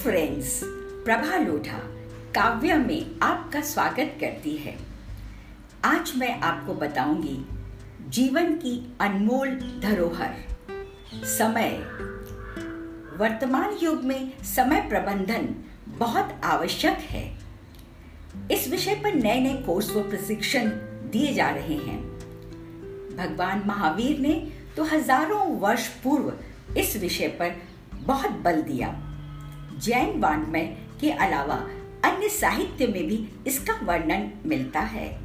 प्रभा लोढ़ा काव्य में आपका स्वागत करती है। आज मैं आपको बताऊँगी जीवन की अनमोल धरोहर। समय। वर्तमान युग में समय प्रबंधन बहुत आवश्यक है। इस विषय पर नए नए कोर्स व प्रशिक्षण दिए जा रहे हैं। भगवान महावीर ने तो हज़ारों वर्ष पूर्व इस विषय पर बहुत बल दिया। जैन वाङ्मय के अलावा अन्य साहित्य में भी इसका वर्णन मिलता है।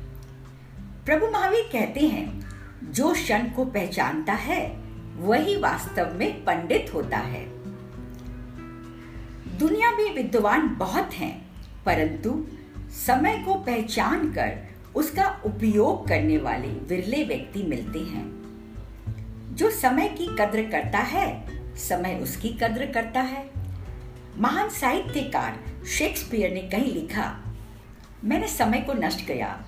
प्रभु महावीर कहते हैं, जो क्षण को पहचानता है, वही वास्तव में पंडित होता है। दुनिया में विद्वान बहुत हैं, परंतु समय को पहचान कर उसका उपयोग करने वाले विरले व्यक्ति मिलते हैं। जो समय की कद्र करता है, समय उसकी कद्र करता है। महान साहित्यकार शेक्सपियर ने कहीं लिखा, मैंने समय को नष्ट किया,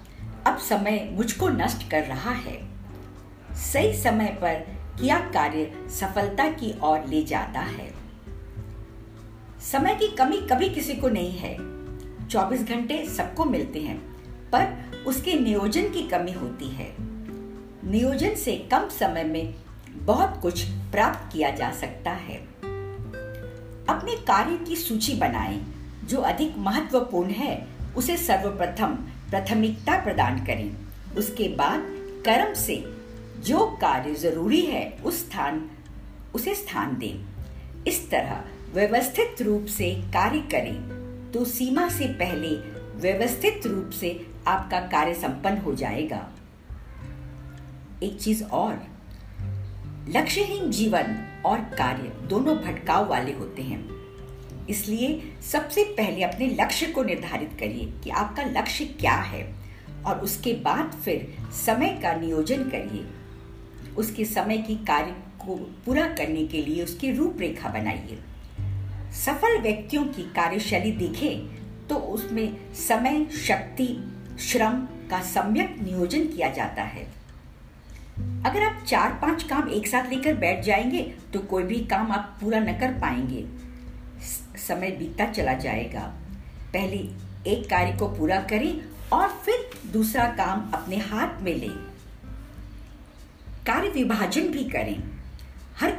अब समय मुझको नष्ट कर रहा है। सही समय पर किया कार्य सफलता की ओर ले जाता है। समय की कमी कभी किसी को नहीं है। 24 घंटे सबको मिलते हैं, पर उसके नियोजन की कमी होती है। नियोजन से कम समय में बहुत कुछ प्राप्त किया जा सकता है। अपने कार्य की सूची बनाएँ। जो अधिक महत्वपूर्ण है, उसे सर्वप्रथम प्राथमिकता प्रदान करें। उसके बाद कर्म से जो कार्य ज़रूरी है, उस स्थान, उसे स्थान दें। इस तरह व्यवस्थित रूप से कार्य करें। तो सीमा से पहले व्यवस्थित रूप से आपका कार्य संपन्न हो जाएगा। एक चीज़ और लक्ष्यहीन जीवन और कार्य दोनों भटकाव वाले होते हैं। इसलिए सबसे पहले अपने लक्ष्य को निर्धारित करिए कि आपका लक्ष्य क्या है और उसके बाद फिर समय का नियोजन करिए। उसके समय की कार्य को पूरा करने के लिए उसकी रूपरेखा बनाइए। सफल व्यक्तियों की कार्यशैली देखें तो उसमें समय, शक्ति, श्रम का सम्यक नियोजन किया जाता है। अगर आप चार पाँच काम एक साथ लेकर बैठ जाएँगे तो कोई भी काम आप पूरा न कर पाएँगे। समय बीतता चला जाएगा। पहले एक कार्य को पूरा करें और फिर दूसरा काम अपने हाथ में लें। कार्य विभाजन भी करें। हर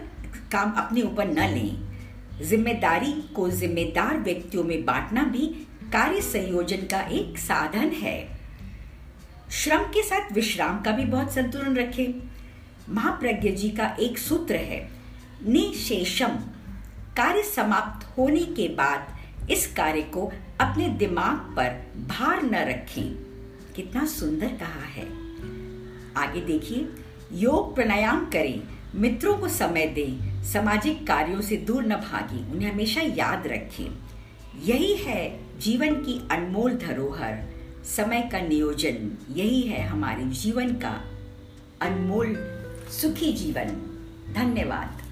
काम अपने ऊपर न लें। ज़िम्मेदारी को जिम्मेदार व्यक्तियों में बांटना भी कार्य संयोजन का एक साधन है। श्रम के साथ विश्राम का भी बहुत संतुलन रखें। महाप्रज्ञ जी का एक सूत्र है। निशेषम। कार्य समाप्त होने के बाद इस कार्य को अपने दिमाग पर भार न रखें। कितना सुंदर कहा है। आगे देखिए। योग प्राणायाम करें। मित्रों को समय दें। सामाजिक कार्यों से दूर न भागें। उन्हें हमेशा याद रखें। यही है जीवन की अनमोल धरोहर। समय का नियोजन। यही है हमारे जीवन का अनमोल सुखी जीवन। धन्यवाद।